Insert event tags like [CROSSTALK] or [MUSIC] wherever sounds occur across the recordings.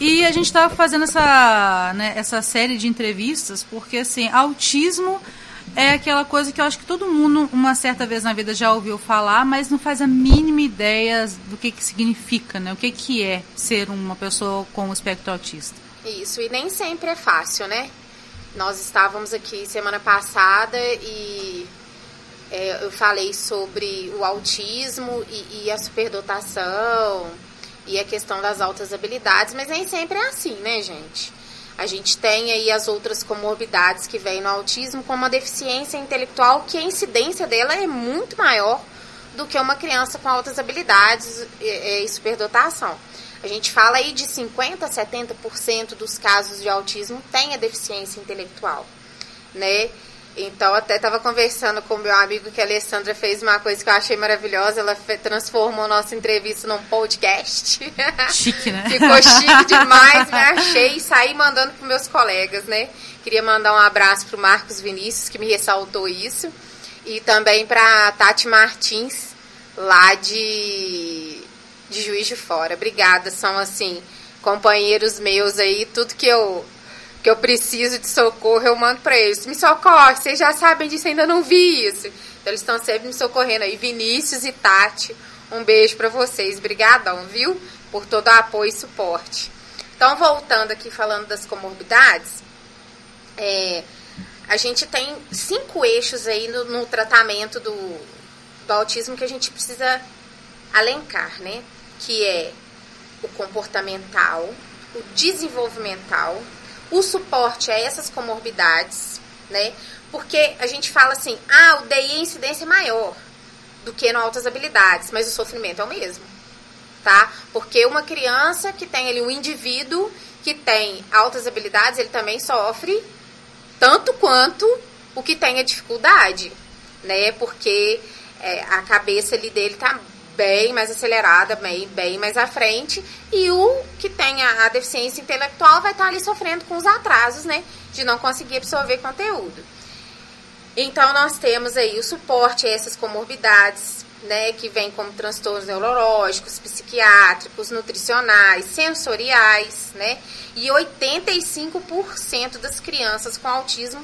E a gente estava fazendo essa, né, essa série de entrevistas porque, assim, autismo é aquela coisa que eu acho que todo mundo, uma certa vez na vida, já ouviu falar, mas não faz a mínima ideia do que, que significa, né? O que, que é ser uma pessoa com o espectro autista. Isso, e nem sempre é fácil, né? Nós estávamos aqui semana passada e é, eu falei sobre o autismo e, e, a superdotação e a questão das altas habilidades, mas nem sempre é assim, né, gente? A gente tem aí as outras comorbidades que vêm no autismo, como a deficiência intelectual, que a incidência dela é muito maior do que uma criança com altas habilidades e, e superdotação. A gente fala aí de 50% a 70% dos casos de autismo tem a deficiência intelectual, né? Então, até estava conversando com o meu amigo que a Alessandra fez uma coisa que eu achei maravilhosa. Ela transformou nossa entrevista num podcast. [LAUGHS] Chique, né? Ficou chique demais, me achei e saí mandando para meus colegas, né? Queria mandar um abraço para o Marcos Vinícius, que me ressaltou isso. E também para Tati Martins, lá de, de Juiz de Fora. Obrigada, são assim, companheiros meus aí, tudo que eu que eu preciso de socorro, eu mando para eles. Me socorre, vocês já sabem disso, ainda não vi isso. Então eles estão sempre me socorrendo aí. Vinícius e Tati, um beijo para vocês. Obrigadão, viu? Por todo o apoio e suporte. Então, voltando aqui falando das comorbidades, é, a gente tem cinco eixos aí no, no tratamento do, do autismo que a gente precisa alencar, né? Que é o comportamental, o desenvolvimental, o suporte a essas comorbidades, né? Porque a gente fala assim, ah, o DI é incidência maior do que no altas habilidades, mas o sofrimento é o mesmo, tá? Porque uma criança que tem ali um indivíduo que tem altas habilidades, ele também sofre tanto quanto o que tem a dificuldade, né? Porque é, a cabeça ali dele tá bem mais acelerada, bem, bem mais à frente, e o que tem a, a deficiência intelectual vai estar ali sofrendo com os atrasos, né, de não conseguir absorver conteúdo. Então, nós temos aí o suporte a essas comorbidades, né, que vem como transtornos neurológicos, psiquiátricos, nutricionais, sensoriais, né, e 85% das crianças com autismo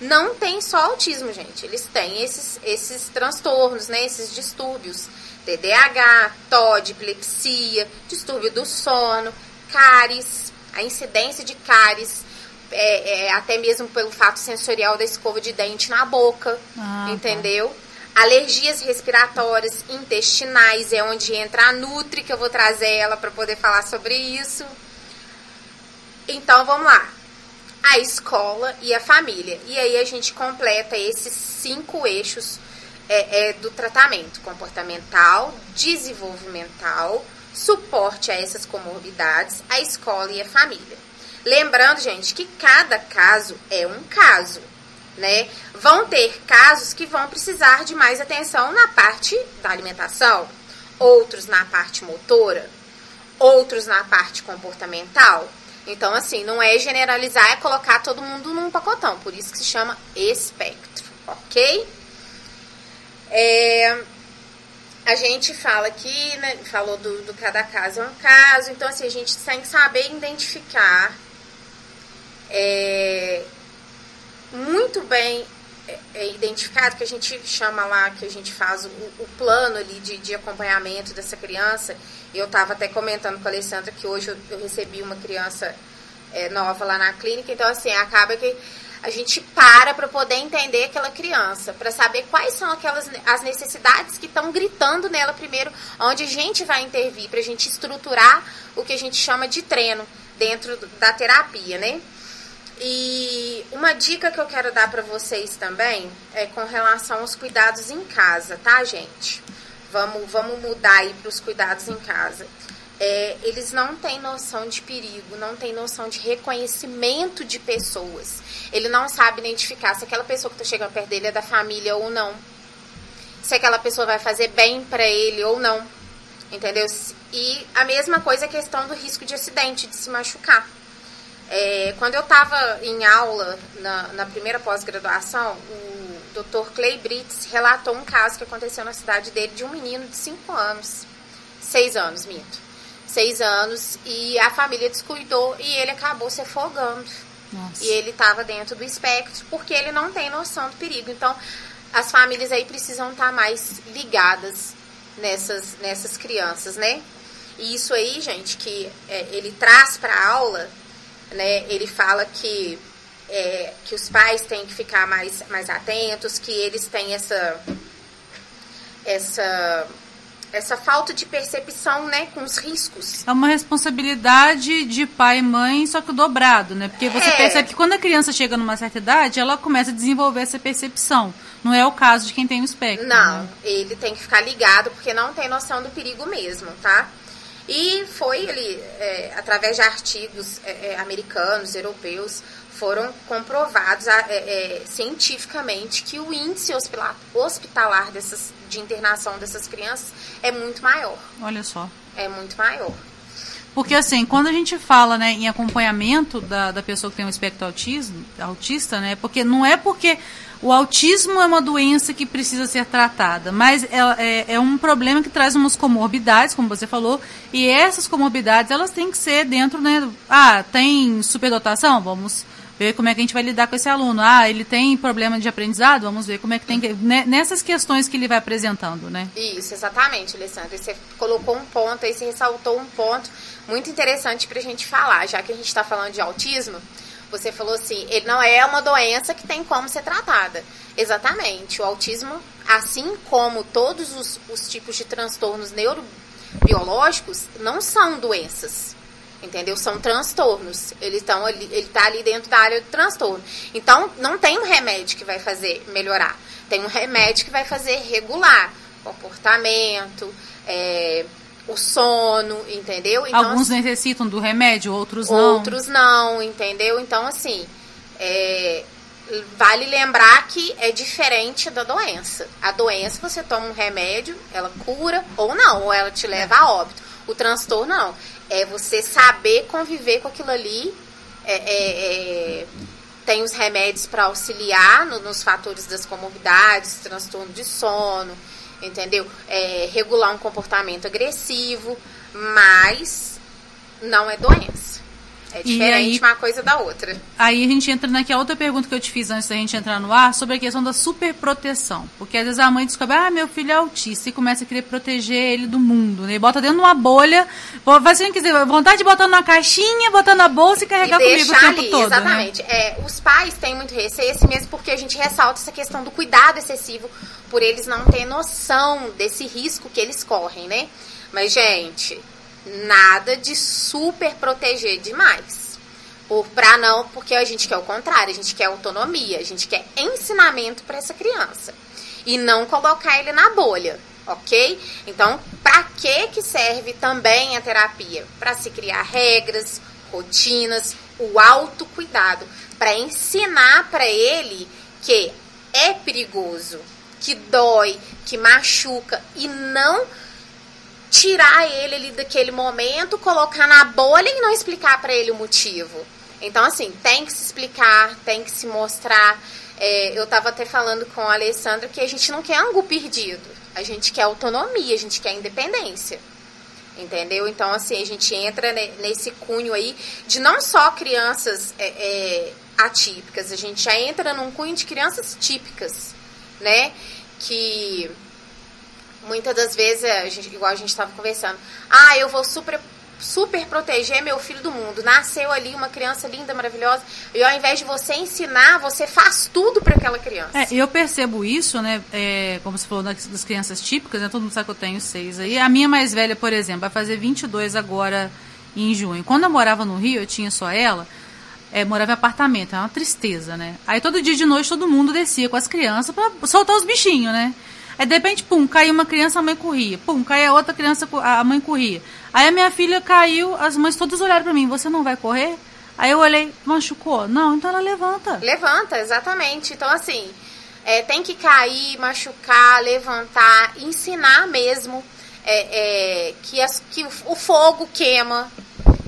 não tem só autismo, gente. Eles têm esses, esses transtornos, né, esses distúrbios TDAH, TOD, epilepsia, distúrbio do sono, cáries, a incidência de cáries, é, é, até mesmo pelo fato sensorial da escova de dente na boca, ah, tá. entendeu? Tá. Alergias respiratórias, intestinais, é onde entra a Nutri, que eu vou trazer ela para poder falar sobre isso. Então, vamos lá. A escola e a família. E aí a gente completa esses cinco eixos é, é do tratamento comportamental, desenvolvimental, suporte a essas comorbidades, a escola e a família. Lembrando, gente, que cada caso é um caso, né? Vão ter casos que vão precisar de mais atenção na parte da alimentação, outros na parte motora, outros na parte comportamental. Então, assim, não é generalizar, é colocar todo mundo num pacotão. Por isso que se chama espectro, ok? É, a gente fala aqui, né, falou do, do cada caso é um caso, então assim, a gente tem que saber identificar é, muito bem é, é identificado, que a gente chama lá, que a gente faz o, o plano ali de, de acompanhamento dessa criança. Eu estava até comentando com a Alessandra que hoje eu, eu recebi uma criança é, nova lá na clínica, então assim, acaba que a gente para para poder entender aquela criança, para saber quais são aquelas as necessidades que estão gritando nela primeiro, onde a gente vai intervir para a gente estruturar o que a gente chama de treino dentro da terapia, né? E uma dica que eu quero dar para vocês também é com relação aos cuidados em casa, tá, gente? Vamos, vamos mudar aí para os cuidados em casa é, eles não têm noção de perigo, não têm noção de reconhecimento de pessoas. Ele não sabe identificar se aquela pessoa que está chegando perto dele é da família ou não. Se aquela pessoa vai fazer bem para ele ou não. Entendeu? E a mesma coisa é a questão do risco de acidente, de se machucar. É, quando eu estava em aula na, na primeira pós-graduação, o Dr. Clay Brits relatou um caso que aconteceu na cidade dele de um menino de 5 anos, 6 anos, minto seis anos, e a família descuidou e ele acabou se afogando. Nossa. E ele estava dentro do espectro porque ele não tem noção do perigo. Então, as famílias aí precisam estar tá mais ligadas nessas, nessas crianças, né? E isso aí, gente, que é, ele traz para a aula, né? Ele fala que, é, que os pais têm que ficar mais, mais atentos, que eles têm essa, essa essa falta de percepção, né, com os riscos. É uma responsabilidade de pai e mãe, só que dobrado, né? Porque você é. percebe que quando a criança chega numa certa idade, ela começa a desenvolver essa percepção. Não é o caso de quem tem o espectro. Não, né? ele tem que ficar ligado porque não tem noção do perigo mesmo, tá? E foi ele, é, através de artigos é, é americanos, europeus, foram comprovados é, é, cientificamente que o índice hospitalar dessas, de internação dessas crianças é muito maior. Olha só. É muito maior. Porque assim, quando a gente fala né, em acompanhamento da, da pessoa que tem um espectro autismo, autista, né? Porque não é porque o autismo é uma doença que precisa ser tratada, mas é, é, é, um problema que traz umas comorbidades, como você falou, e essas comorbidades elas têm que ser dentro, né? Ah, tem superdotação? Vamos ver como é que a gente vai lidar com esse aluno. Ah, ele tem problema de aprendizado? Vamos ver como é que tem que. Né, nessas questões que ele vai apresentando, né? Isso, exatamente, Alessandra. Você colocou um ponto aí, você ressaltou um ponto muito interessante para a gente falar, já que a gente está falando de autismo. Você falou assim, ele não é uma doença que tem como ser tratada. Exatamente. O autismo, assim como todos os, os tipos de transtornos neurobiológicos, não são doenças entendeu? São transtornos. Eles estão ali, ele está ali dentro da área do transtorno. Então, não tem um remédio que vai fazer melhorar. Tem um remédio que vai fazer regular comportamento, é, o sono, entendeu? Então, Alguns assim, necessitam do remédio, outros não. Outros não, entendeu? Então, assim, é, vale lembrar que é diferente da doença. A doença, você toma um remédio, ela cura ou não, ou ela te leva a óbito. O transtorno, não é você saber conviver com aquilo ali. É, é, é, tem os remédios para auxiliar no, nos fatores das comorbidades, transtorno de sono, entendeu? É, regular um comportamento agressivo, mas não é doença. É diferente aí, uma coisa da outra. Aí a gente entra naquela outra pergunta que eu te fiz antes da gente entrar no ar, sobre a questão da superproteção. Porque às vezes a mãe descobre, ah, meu filho é autista, e começa a querer proteger ele do mundo, né? E bota dentro de uma bolha, faz assim, quiser, vontade de botar numa caixinha, botar na bolsa e carregar e comigo o tempo ali, todo. Né? Exatamente. Né? É, os pais têm muito receio, esse mesmo porque a gente ressalta essa questão do cuidado excessivo, por eles não terem noção desse risco que eles correm, né? Mas, gente, nada de super proteger demais. Por, pra não, porque a gente quer o contrário, a gente quer autonomia, a gente quer ensinamento para essa criança. E não colocar ele na bolha, ok? Então, para que que serve também a terapia? Para se criar regras, rotinas, o autocuidado, para ensinar para ele que é perigoso, que dói, que machuca e não tirar ele ali daquele momento, colocar na bolha e não explicar para ele o motivo. Então, assim, tem que se explicar, tem que se mostrar. É, eu estava até falando com a Alessandra que a gente não quer angu perdido. A gente quer autonomia, a gente quer independência. Entendeu? Então, assim, a gente entra nesse cunho aí de não só crianças é, é, atípicas, a gente já entra num cunho de crianças típicas, né? Que muitas das vezes, a gente, igual a gente estava conversando, ah, eu vou super, super proteger meu filho do mundo. Nasceu ali uma criança linda, maravilhosa, e ao invés de você ensinar, você faz tudo para aquela criança. É, eu percebo isso, né? É, como você falou das, das, crianças típicas, né? Todo mundo sabe que eu tenho seis aí. A minha mais velha, por exemplo, vai fazer 22 agora em junho. Quando eu morava no Rio, eu tinha só ela. É, morava em apartamento, é uma tristeza, né? Aí todo dia de noite todo mundo descia com as crianças para soltar os bichinhos, né? Aí de repente, pum, caiu uma criança, a mãe corria. Pum, caiu outra criança, a mãe corria. Aí a minha filha caiu, as mães todas olharam para mim, você não vai correr? Aí eu olhei, machucou? Não, então ela levanta. Levanta, exatamente. Então, assim, é, tem que cair, machucar, levantar, ensinar mesmo é, é, que, as, que o fogo queima,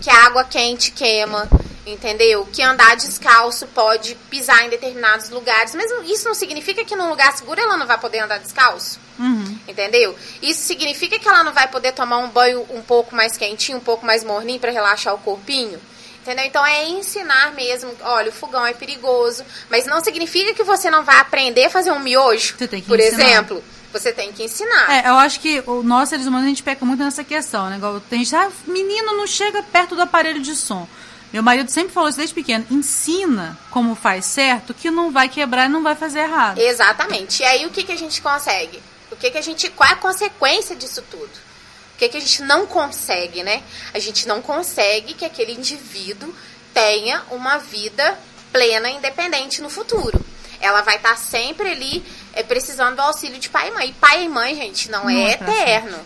que a água quente queima entendeu? Que andar descalço pode pisar em determinados lugares, mas isso não significa que num lugar seguro ela não vai poder andar descalço. Uhum. Entendeu? Isso significa que ela não vai poder tomar um banho um pouco mais quentinho, um pouco mais morninho para relaxar o corpinho? Entendeu? Então é ensinar mesmo, olha, o fogão é perigoso, mas não significa que você não vai aprender a fazer um miojo, por ensinar. exemplo. Você tem que ensinar. É, eu acho que o nós seres humanos a gente peca muito nessa questão, né? Igual tem gente, ah, menino não chega perto do aparelho de som. Meu marido sempre falou isso desde pequeno. Ensina como faz certo, que não vai quebrar e não vai fazer errado. Exatamente. E aí o que, que a gente consegue? O que, que a gente. Qual é a consequência disso tudo? O que, que a gente não consegue, né? A gente não consegue que aquele indivíduo tenha uma vida plena e independente no futuro. Ela vai estar sempre ali é, precisando do auxílio de pai e mãe. E pai e mãe, gente, não, não é, é eterno.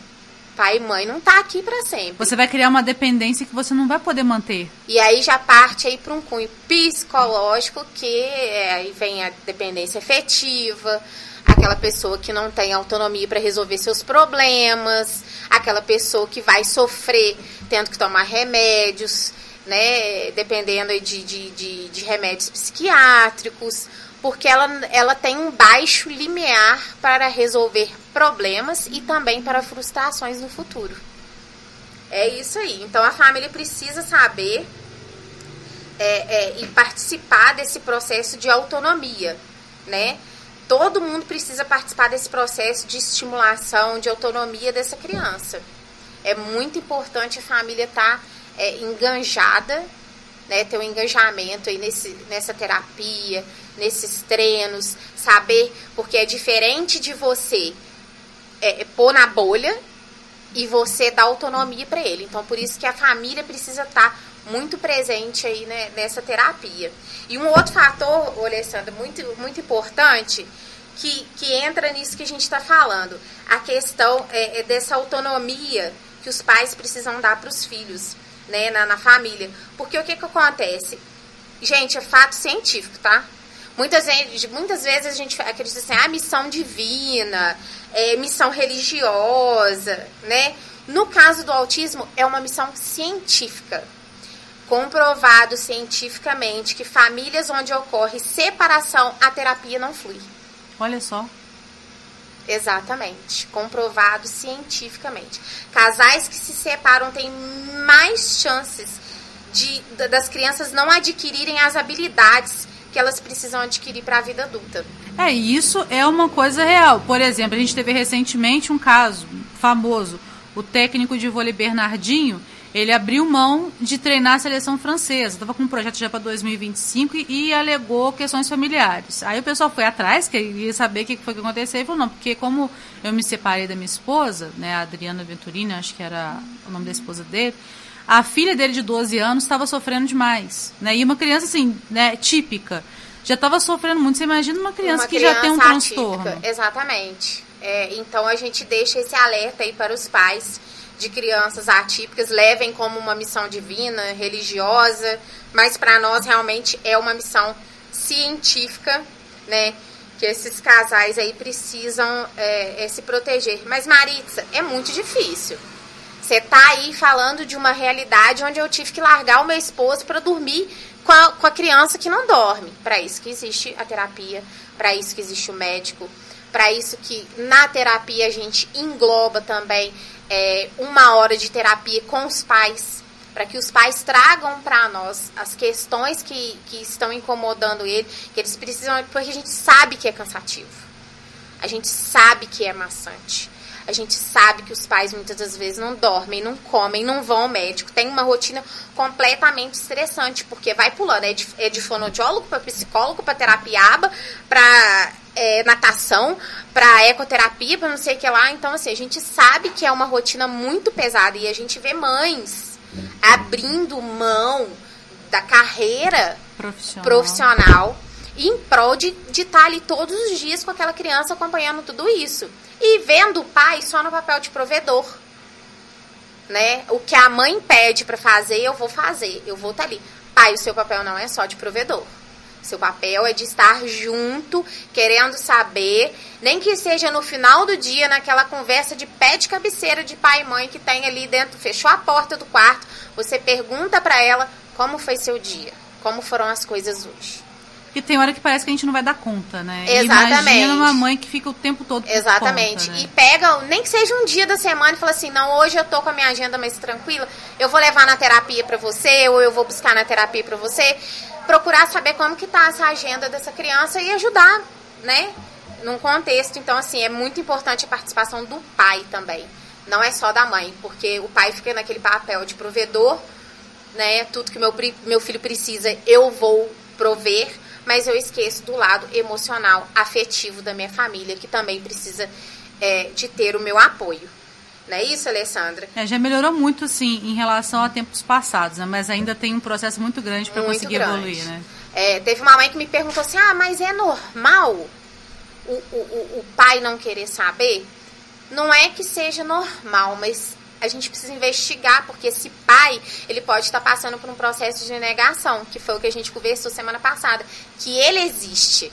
Pai e mãe não tá aqui para sempre. Você vai criar uma dependência que você não vai poder manter. E aí já parte aí para um cunho psicológico que é, aí vem a dependência efetiva, aquela pessoa que não tem autonomia para resolver seus problemas, aquela pessoa que vai sofrer tendo que tomar remédios, né, dependendo de, de, de, de remédios psiquiátricos porque ela, ela tem um baixo limiar para resolver problemas e também para frustrações no futuro. É isso aí. Então a família precisa saber é, é, e participar desse processo de autonomia, né? Todo mundo precisa participar desse processo de estimulação, de autonomia dessa criança. É muito importante a família estar tá, é, enganjada, né? Ter um engajamento aí nesse, nessa terapia, nesses treinos, saber, porque é diferente de você é, é pôr na bolha e você dar autonomia para ele. Então, por isso que a família precisa estar tá muito presente aí né, nessa terapia. E um outro fator, Alessandra, muito, muito importante, que, que entra nisso que a gente está falando, a questão é, é, dessa autonomia que os pais precisam dar para os filhos, né, na, na família. Porque o que, que acontece? Gente, é fato científico, tá? Muitas, muitas vezes a gente acredita assim, ah, missão divina, é, missão religiosa, né? No caso do autismo, é uma missão científica. Comprovado cientificamente que famílias onde ocorre separação, a terapia não flui. Olha só. Exatamente. Comprovado cientificamente. Casais que se separam têm mais chances de, das crianças não adquirirem as habilidades que elas precisam adquirir para a vida adulta. É, isso é uma coisa real. Por exemplo, a gente teve recentemente um caso famoso. O técnico de vôlei Bernardinho, ele abriu mão de treinar a seleção francesa. Estava com um projeto já para 2025 e, e, alegou questões familiares. Aí o pessoal foi atrás, queria saber o que foi que aconteceu, e falou, não, porque como eu me separei da minha esposa, né, a Adriana Venturini, acho que era o nome da esposa dele, a filha dele de 12 anos estava sofrendo demais, né? E uma criança assim, né, típica, já estava sofrendo muito. Você imagina uma criança uma que criança já tem um atípica, transtorno. Exatamente. É, então a gente deixa esse alerta aí para os pais de crianças atípicas, levem como uma missão divina, religiosa, mas para nós realmente é uma missão científica, né? Que esses casais aí precisam é, é, se proteger. Mas Maritza, é muito difícil. Você tá aí falando de uma realidade onde eu tive que largar o meu esposo para dormir com a, com a criança que não dorme. Para isso que existe a terapia, para isso que existe o médico, para isso que na terapia a gente engloba também é, uma hora de terapia com os pais, para que os pais tragam para nós as questões que, que estão incomodando ele, que eles precisam, porque a gente sabe que é cansativo, a gente sabe que é maçante. A gente sabe que os pais muitas das vezes não dormem, não comem, não vão ao médico. Tem uma rotina completamente estressante, porque vai pulando. É de, é de fonoaudiólogo para psicólogo, para terapiaba, para é, natação, para ecoterapia, para não sei o que lá. Então, assim, a gente sabe que é uma rotina muito pesada e a gente vê mães abrindo mão da carreira profissional, profissional em prol de estar tá ali todos os dias com aquela criança acompanhando tudo isso. E vendo o pai só no papel de provedor. Né? O que a mãe pede para fazer, eu vou fazer. Eu vou estar tá ali. Pai, o seu papel não é só de provedor. Seu papel é de estar junto, querendo saber, nem que seja no final do dia, naquela conversa de pé de cabeceira de pai e mãe que tem ali dentro, fechou a porta do quarto, você pergunta para ela como foi seu dia, como foram as coisas hoje. E tem hora que parece que a gente não vai dar conta, né? Exatamente. Imagina uma mãe que fica o tempo todo Exatamente. Conta, né? E pega, nem que seja um dia da semana e fala assim, não, hoje eu tô com a minha agenda mais tranquila, eu vou levar na terapia para você, ou eu vou buscar na terapia para você. Procurar saber como que tá essa agenda dessa criança e ajudar, né? Num contexto. Então, assim, é muito importante a participação do pai também. Não é só da mãe, porque o pai fica naquele papel de provedor, né? Tudo que meu, meu filho precisa, eu vou prover mas eu esqueço do lado emocional, afetivo da minha família, que também precisa é, de ter o meu apoio. Não é isso, Alessandra? É, já melhorou muito, sim, em relação a tempos passados, né? mas ainda tem um processo muito grande para conseguir grande. evoluir, né? É, teve uma mãe que me perguntou assim, ah, mas é normal o, o, o pai não querer saber? Não é que seja normal, mas a gente precisa investigar, porque esse pai, ele pode estar passando por um processo de negação, que foi o que a gente conversou semana passada, que ele existe.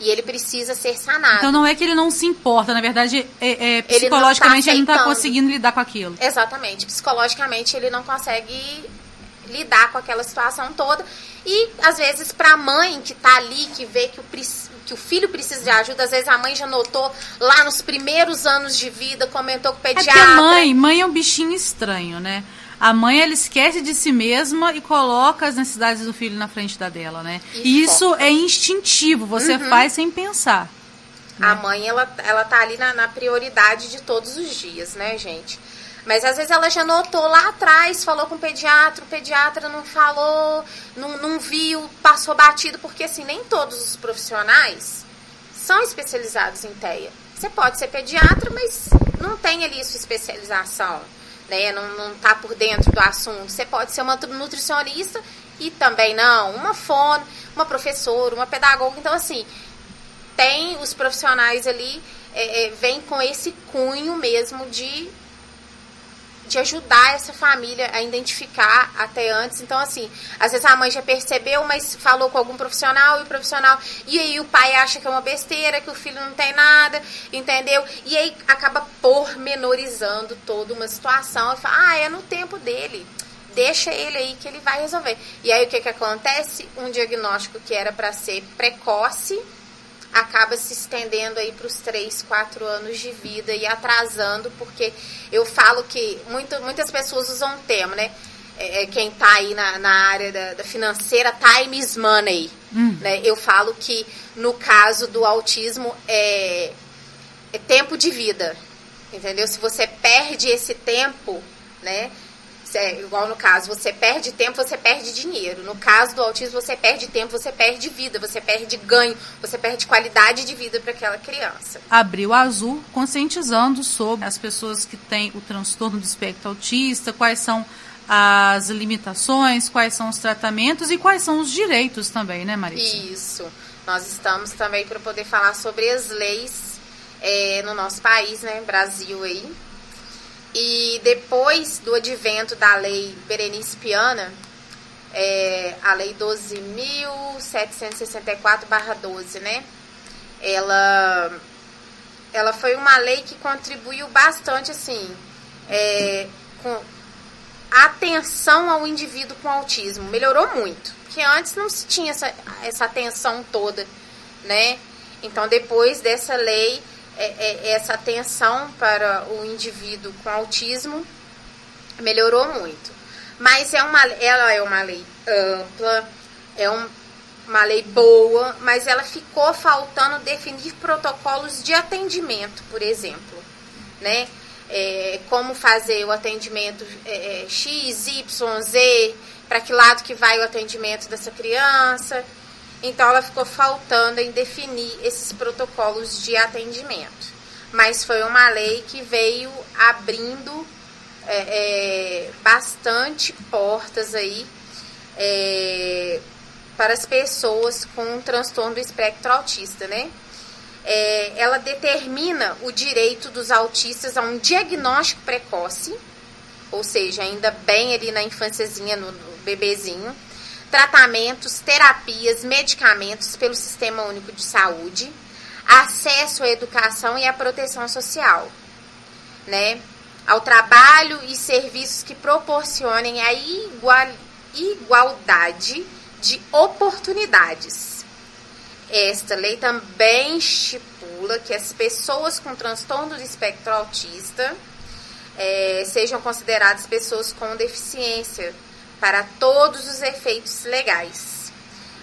E ele precisa ser sanado. Então não é que ele não se importa, na verdade, é, é, psicologicamente ele não está conseguindo lidar com aquilo. Exatamente. Psicologicamente ele não consegue lidar com aquela situação toda. E às vezes para a mãe que está ali, que vê que o, que o filho precisa de ajuda, às vezes a mãe já notou lá nos primeiros anos de vida, comentou com o pediatra. É porque mãe, mãe é um bichinho estranho, né? A mãe ela esquece de si mesma e coloca as necessidades do filho na frente da dela, né? E, e isso é instintivo, você uhum. faz sem pensar. Né? A mãe ela ela tá ali na, na prioridade de todos os dias, né, gente? Mas às vezes ela já notou lá atrás, falou com o pediatra, o pediatra não falou, não, não viu, passou batido, porque assim, nem todos os profissionais são especializados em TEA. Você pode ser pediatra, mas não tem ali sua especialização, né? Não, não tá por dentro do assunto. Você pode ser uma nutricionista e também não, uma fono, uma professora, uma pedagoga. Então, assim, tem os profissionais ali, é, é, vem com esse cunho mesmo de de ajudar essa família a identificar até antes. Então, assim, às vezes a mãe já percebeu, mas falou com algum profissional e o profissional. E aí o pai acha que é uma besteira, que o filho não tem nada, entendeu? E aí acaba pormenorizando toda uma situação e fala, ah, é no tempo dele. Deixa ele aí que ele vai resolver. E aí o que, que acontece? Um diagnóstico que era para ser precoce acaba se estendendo aí para os 3, 4 anos de vida e atrasando, porque eu falo que muito, muitas pessoas usam um termo, né? É, é quem está aí na, na área da, da, financeira, time is money. Hum. Né? Eu falo que no caso do autismo é, é tempo de vida. Entendeu? Se você perde esse tempo, né? É, igual no caso, você perde tempo, você perde dinheiro. No caso do autismo, você perde tempo, você perde vida, você perde ganho, você perde qualidade de vida para aquela criança. Abril Azul conscientizando sobre as pessoas que têm o transtorno do espectro autista, quais são as limitações, quais são os tratamentos e quais são os direitos também, né, Marisa? Isso. Nós estamos também para poder falar sobre as leis é, no nosso país, né, Brasil aí e depois do advento da lei Berenice Piana, é, a lei 12.764-12, né? Ela, ela foi uma lei que contribuiu bastante, assim, é, com atenção ao indivíduo com autismo. Melhorou muito, porque antes não se tinha essa, essa atenção toda, né? Então, depois dessa lei, é, é, essa atenção para o indivíduo com autismo melhorou muito. Mas é uma, ela é uma lei ampla, é um, uma lei boa, mas ela ficou faltando definir protocolos de atendimento, por exemplo, né? É, como fazer o atendimento é, é X, Y, Z, para que lado que vai o atendimento dessa criança. Então, ela ficou faltando em definir esses protocolos de atendimento. Mas foi uma lei que veio abrindo é, é, bastante portas aí é, para as pessoas com transtorno do espectro autista, né? É, ela determina o direito dos autistas a um diagnóstico precoce, ou seja, ainda bem ali na infânciazinha, no, no bebezinho, tratamentos, terapias, medicamentos pelo Sistema Único de Saúde, acesso à educação e à proteção social, né? Ao trabalho e serviços que proporcionem a igual, igualdade de oportunidades. esta lei também estipula que as pessoas com transtorno do espectro autista é, sejam consideradas pessoas com deficiência para todos os efeitos legais.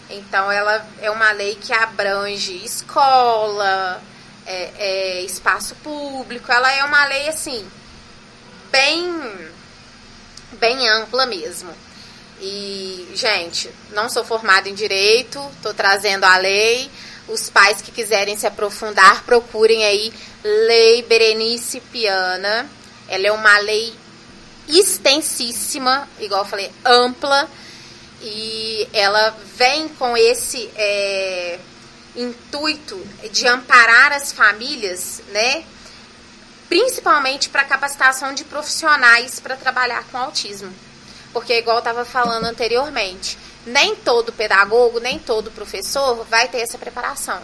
Então, ela é uma lei que abrange escola, é, é, espaço público. Ela é uma lei assim bem bem ampla mesmo. E, gente, não sou formada em direito, estou trazendo a lei. Os pais que quiserem se aprofundar, procurem aí Lei Berenice Piana. Ela é uma lei extensíssima, igual eu falei, ampla. E ela vem com esse é, intuito de amparar as famílias, né? Principalmente para capacitação de profissionais para trabalhar com autismo. Porque, igual eu estava falando anteriormente, nem todo pedagogo, nem todo professor vai ter essa preparação.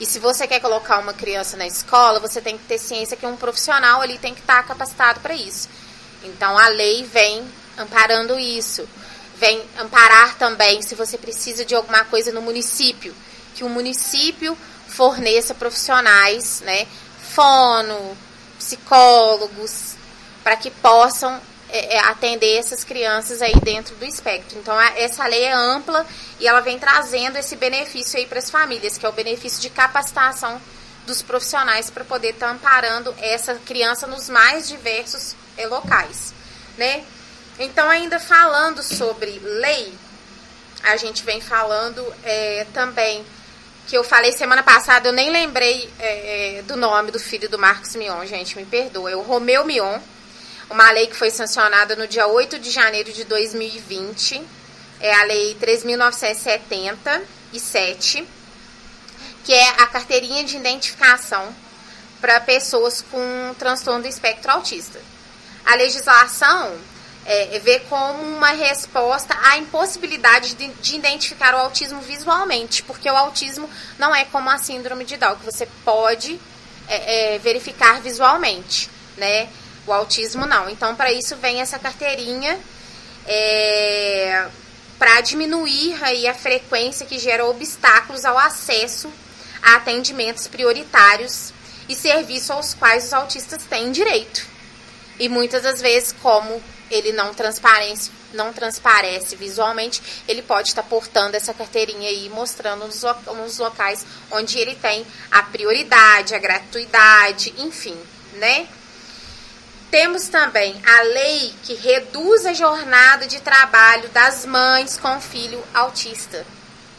E se você quer colocar uma criança na escola, você tem que ter ciência que um profissional ali tem que estar tá capacitado para isso. Então a lei vem amparando isso. Vem amparar também se você precisa de alguma coisa no município, que o município forneça profissionais, né, fono, psicólogos, para que possam é, é, atender essas crianças aí dentro do espectro. Então, a, essa lei é ampla e ela vem trazendo esse benefício aí para as famílias, que é o benefício de capacitação dos profissionais para poder estar tá amparando essa criança nos mais diversos locais, né? Então, ainda falando sobre lei, a gente vem falando é, também que eu falei semana passada, eu nem lembrei é, é do nome do filho do Marcos Mion, gente, me perdoa. É o Romeu Mion, uma lei que foi sancionada no dia 8 de janeiro de 2020, é a Lei 3.977, que é a carteirinha de identificação para pessoas com transtorno do espectro autista. A legislação é, vê como uma resposta à impossibilidade de, de, identificar o autismo visualmente, porque o autismo não é como a síndrome de Down, que você pode é, é, verificar visualmente, né? O autismo não. Então, para isso vem essa carteirinha é, para diminuir aí a frequência que gera obstáculos ao acesso a atendimentos prioritários e serviços aos quais os autistas têm direito. E muitas das vezes, como ele não transparece, não transparece visualmente, ele pode estar portando essa carteirinha aí, mostrando nos, nos locais onde ele tem a prioridade, a gratuidade, enfim, né? Temos também a lei que reduz a jornada de trabalho das mães com filho autista.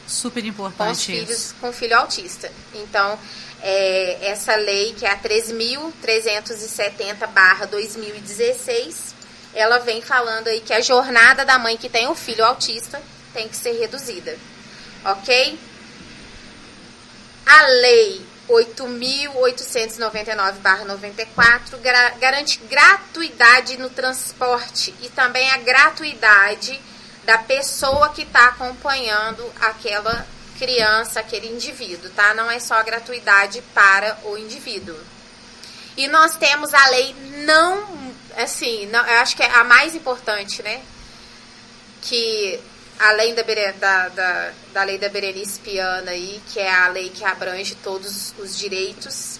Super importante. Com os filhos com filho autista. Então, é, essa lei, que é a 3.370-2016, ela vem falando aí que a jornada da mãe que tem um filho autista tem que ser reduzida. Ok? A lei 8.899-94 garante gratuidade no transporte e também a gratuidade da pessoa que está acompanhando aquela criança, aquele indivíduo, tá? Não é só a gratuidade para o indivíduo. E nós temos a lei não, assim, não, eu acho que é a mais importante, né? Que além da, da, da, da lei da Berenice Piana aí, que é a lei que abrange todos os direitos,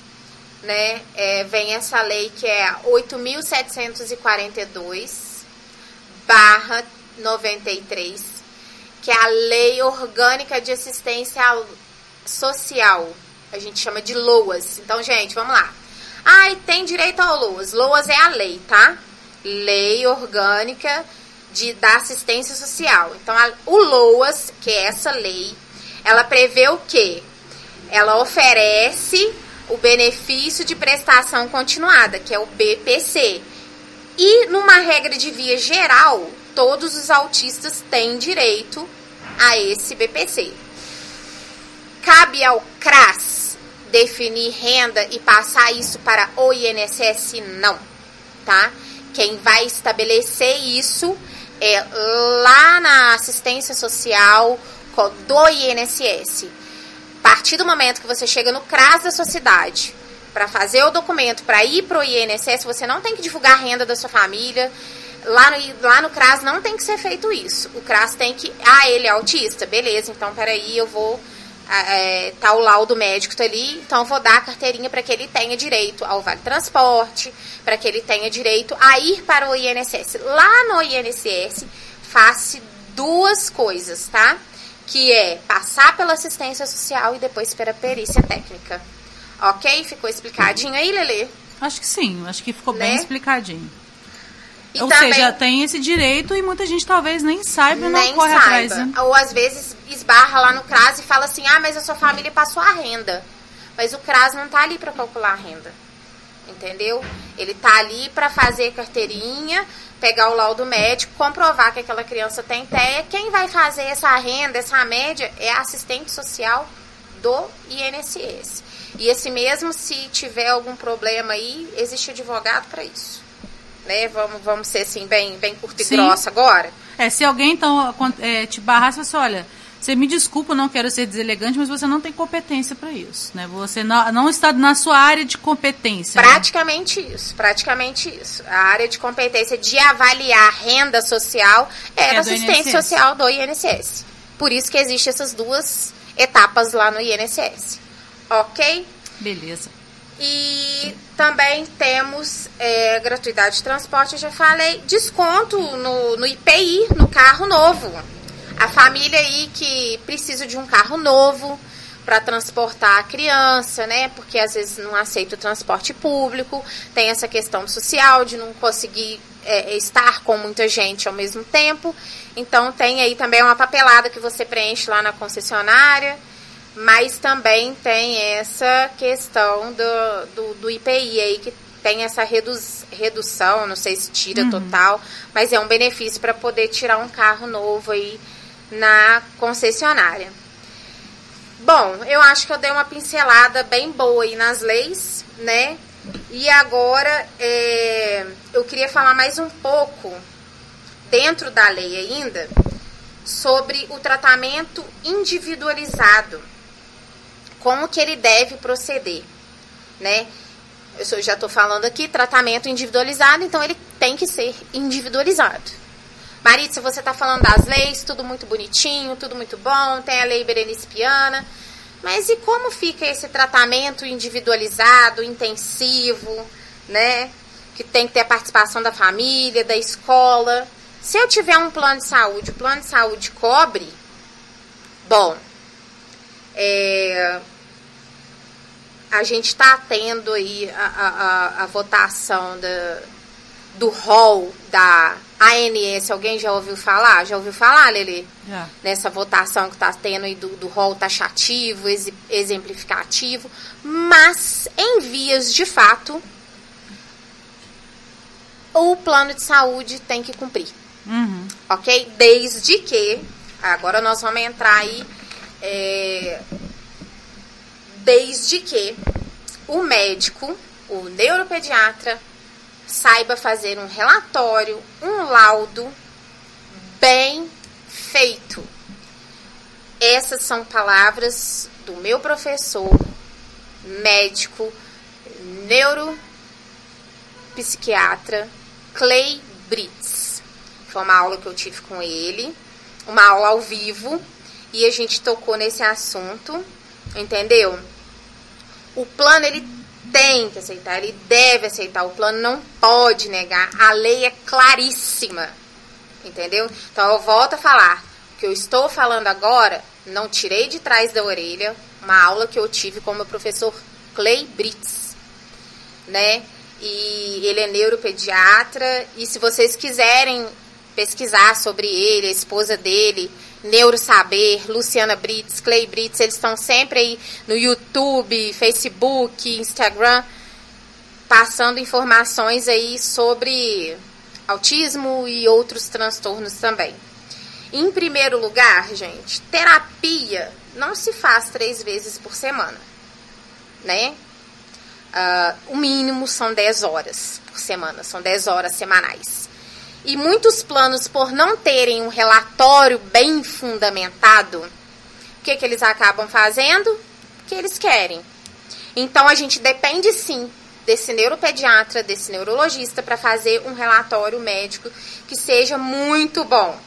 né, é, vem essa lei que é 8.742 barra 93, que é a Lei Orgânica de Assistência Social. A gente chama de LOAS. Então, gente, vamos lá. Ai, ah, tem direito ao LOAS. LOAS é a lei, tá? Lei Orgânica de, da assistência social. Então, a, o LOAS, que é essa lei, ela prevê o quê? Ela oferece o benefício de prestação continuada, que é o BPC. E, numa regra de via geral, todos os autistas têm direito a esse BPC. Cabe ao CRAS definir renda e passar isso para o INSS? Não, tá? Quem vai estabelecer isso é, lá na assistência social do INSS. A partir do momento que você chega no CRAS da sua cidade para fazer o documento para ir para o INSS, você não tem que divulgar a renda da sua família. Lá no, lá no CRAS não tem que ser feito isso. O CRAS tem que. Ah, ele é autista? Beleza, então peraí, eu vou é, tá o laudo médico tá ali, então vou dar a carteirinha para que ele tenha direito ao vale transporte, para que ele tenha direito a ir para o INSS. Lá no INSS, faça duas coisas, tá? Que é passar pela assistência social e depois pela perícia técnica. Ok? Ficou explicadinho aí, Lele? Acho que sim, acho que ficou né? bem explicadinho. E Ou também, seja, tem esse direito e muita gente talvez nem saiba e não corre saiba. atrás. Né? Ou às vezes esbarra lá no CRAS e fala assim: ah, mas a sua família passou a renda. Mas o CRAS não está ali para calcular a renda. Entendeu? Ele está ali para fazer carteirinha, pegar o laudo médico, comprovar que aquela criança tem TEA. Quem vai fazer essa renda, essa média, é a assistente social do INSS. E esse mesmo, se tiver algum problema aí, existe advogado para isso né? Vamos, vamos ser assim, bem, bem curto e Sim. grosso agora. É, se alguém então é, te barrar, você olha, você me desculpa, não quero ser deselegante, mas você não tem competência para isso, né? Você não, não, está na sua área de competência. Né? Praticamente né? isso, praticamente isso. A área de competência de avaliar renda social é, é da assistente social do INSS. Por isso que existem essas duas etapas lá no INSS. Ok? Beleza. E também temos é, gratuidade de transporte, eu já falei, desconto no, no IPI, no carro novo. A família aí que precisa de um carro novo para transportar a criança, né? Porque às vezes não aceita o transporte público, tem essa questão social de não conseguir é, estar com muita gente ao mesmo tempo. Então tem aí também uma papelada que você preenche lá na concessionária mas também tem essa questão do, do, do IPI aí, que tem essa redu redução, não sei se tira uhum. total, mas é um benefício para poder tirar um carro novo aí na concessionária. Bom, eu acho que eu dei uma pincelada bem boa aí nas leis, né? E agora é, eu queria falar mais um pouco, dentro da lei ainda, sobre o tratamento individualizado como que ele deve proceder, né? Eu já estou falando aqui, tratamento individualizado, então ele tem que ser individualizado. Maritza, você está falando das leis, tudo muito bonitinho, tudo muito bom, tem a lei Berenice Piana, mas e como fica esse tratamento individualizado, intensivo, né? Que tem que ter a participação da família, da escola. Se eu tiver um plano de saúde, o plano de saúde cobre, bom, é, a gente está tendo aí a, a, a votação da, do rol da ANS. Alguém já ouviu falar? Já ouviu falar, Lili? Já. Nessa votação que está tendo aí do, do rol taxativo, exemplificativo. Mas, em vias de fato, o plano de saúde tem que cumprir. Uhum. Ok? Desde que, agora nós vamos entrar aí é, desde que o médico, o neuropediatra, saiba fazer um relatório, um laudo bem feito. Essas são palavras do meu professor, médico, neuropsiquiatra, Clay Brits. Foi uma aula que eu tive com ele, uma aula ao vivo, e a gente tocou nesse assunto, entendeu? O plano ele tem que aceitar, ele deve aceitar. O plano não pode negar. A lei é claríssima. Entendeu? Então eu volto a falar. O que eu estou falando agora, não tirei de trás da orelha uma aula que eu tive com o meu professor Clay Brits, né? E ele é neuropediatra. E se vocês quiserem pesquisar sobre ele, a esposa dele, Neurosaber, Luciana Brits, Clay Brits, eles estão sempre aí no YouTube, Facebook, Instagram, passando informações aí sobre autismo e outros transtornos também. Em primeiro lugar, gente, terapia não se faz três vezes por semana, né? Uh, o mínimo são 10 horas por semana, são 10 horas semanais. E muitos planos, por não terem um relatório bem fundamentado, o que, que eles acabam fazendo? O que eles querem. Então, a gente depende sim desse neuropediatra, desse neurologista, para fazer um relatório médico que seja muito bom.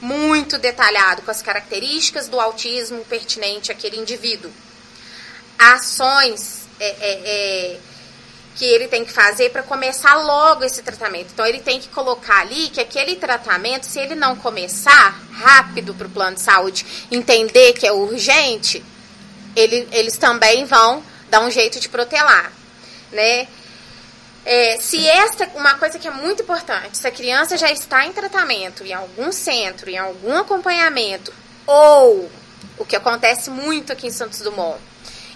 muito detalhado com as características do autismo pertinente àquele indivíduo. Ações é, é, é, que ele tem que fazer para começar logo esse tratamento. Então, ele tem que colocar ali que aquele tratamento, se ele não começar rápido para o plano de saúde, entender que é urgente, ele, eles também vão dar um jeito de protelar, né? É, se esta, uma coisa que é muito importante, se a criança já está em tratamento em algum centro, em algum acompanhamento, ou o que acontece muito aqui em Santos Dumont,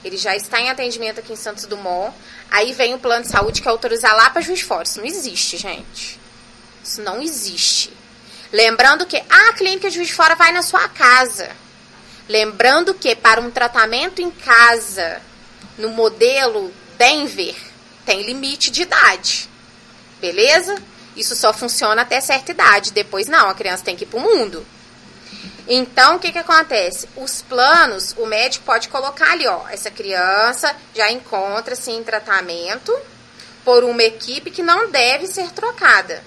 ele já está em atendimento aqui em Santos Dumont, aí vem o plano de saúde que é autorizar lá para Juiz Fora. Isso não existe, gente. Isso não existe. Lembrando que a clínica de Juiz de Fora vai na sua casa. Lembrando que para um tratamento em casa, no modelo Denver, tem limite de idade. Beleza? Isso só funciona até certa idade. Depois não, a criança tem que ir para o mundo. Então, o que, que acontece? Os planos, o médico pode colocar ali, ó, essa criança já encontra-se em tratamento por uma equipe que não deve ser trocada.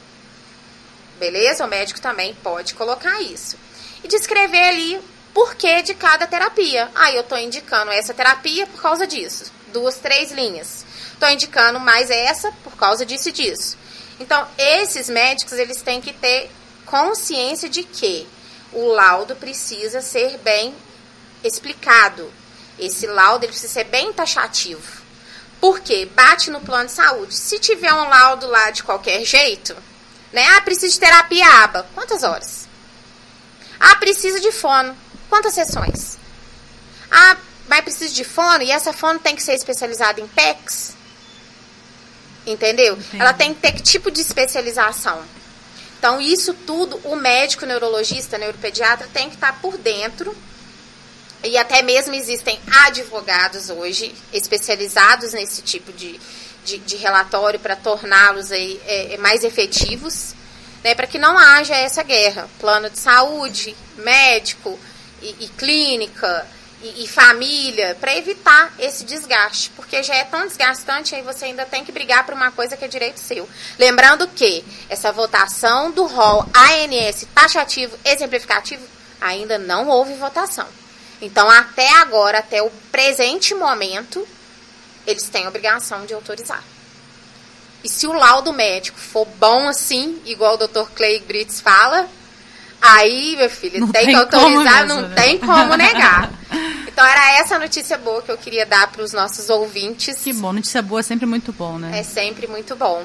Beleza? O médico também pode colocar isso. E descrever ali por que de cada terapia. Ah, eu estou indicando essa terapia por causa disso. Duas, três linhas estou indicando mais essa por causa disso e disso. Então, esses médicos, eles têm que ter consciência de que o laudo precisa ser bem explicado. Esse laudo ele precisa ser bem taxativo. Por quê? Bate no plano de saúde. Se tiver um laudo lá de qualquer jeito, né? Ah, precisa de terapia aba. Quantas horas? Ah, precisa de fono. Quantas sessões? Ah, mas precisa de fono e essa fono tem que ser especializada em PECs? Entendeu? Entendi. Ela tem que ter que tipo de especialização. Então, isso tudo, o médico neurologista, neuropediatra, tem que estar por dentro. E até mesmo existem advogados hoje especializados nesse tipo de, de, de relatório para torná-los aí, é, é mais efetivos, né, para que não haja essa guerra. Plano de saúde, médico e, e clínica, e, e família, para evitar esse desgaste, porque já é tão desgastante, aí você ainda tem que brigar por uma coisa que é direito seu. Lembrando que essa votação do rol ANS taxativo exemplificativo ainda não houve votação. Então, até agora, até o presente momento, eles têm obrigação de autorizar. E se o laudo médico for bom assim, igual o Dr. Clay Brits fala, aí, meu filho, tem, tem, que autorizar, mesmo, não né? tem como negar. [LAUGHS] Então era essa notícia boa que eu queria dar para os nossos ouvintes. Que bom, notícia boa é sempre muito bom, né? É sempre muito bom.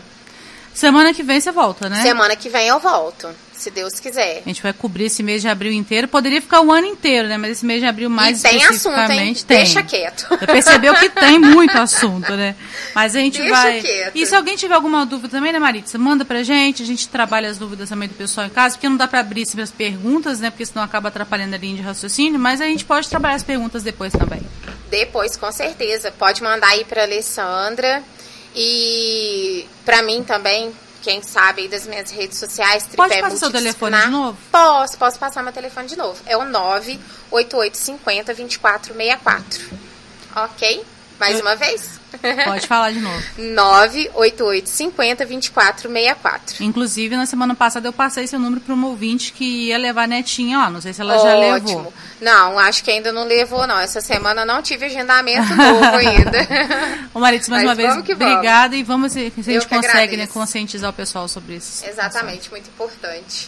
Semana que vem você volta, né? Semana que vem eu volto, se Deus quiser. A gente vai cobrir esse mês de abril inteiro. Poderia ficar o ano inteiro, né? Mas esse mês de abril mais e tem assunto, hein? Tem. Deixa quieto. Já percebeu que tem muito assunto, né? Mas a gente Deixa vai. Quieto. E se alguém tiver alguma dúvida também, né, Maritza? Manda pra gente. A gente trabalha as dúvidas também do pessoal em casa, porque não dá pra abrir sempre as perguntas, né? Porque senão acaba atrapalhando a linha de raciocínio. Mas a gente pode trabalhar as perguntas depois também. Depois, com certeza. Pode mandar aí pra Alessandra. E para mim também, quem sabe aí das minhas redes sociais, Pode passar seu telefone de novo? Posso, posso passar meu telefone de novo. É o 98850 2464. Ok? Mais uma vez? Pode falar de novo. [LAUGHS] 98850 2464. Inclusive, na semana passada eu passei seu número para uma ouvinte que ia levar a netinha ó. Não sei se ela já Ótimo. levou. Não, acho que ainda não levou, não. Essa semana não tive agendamento novo [LAUGHS] ainda. Ô, Maritza, mais Mas uma vez, obrigada e vamos ver se a gente consegue né, conscientizar o pessoal sobre isso. Exatamente, muito importante.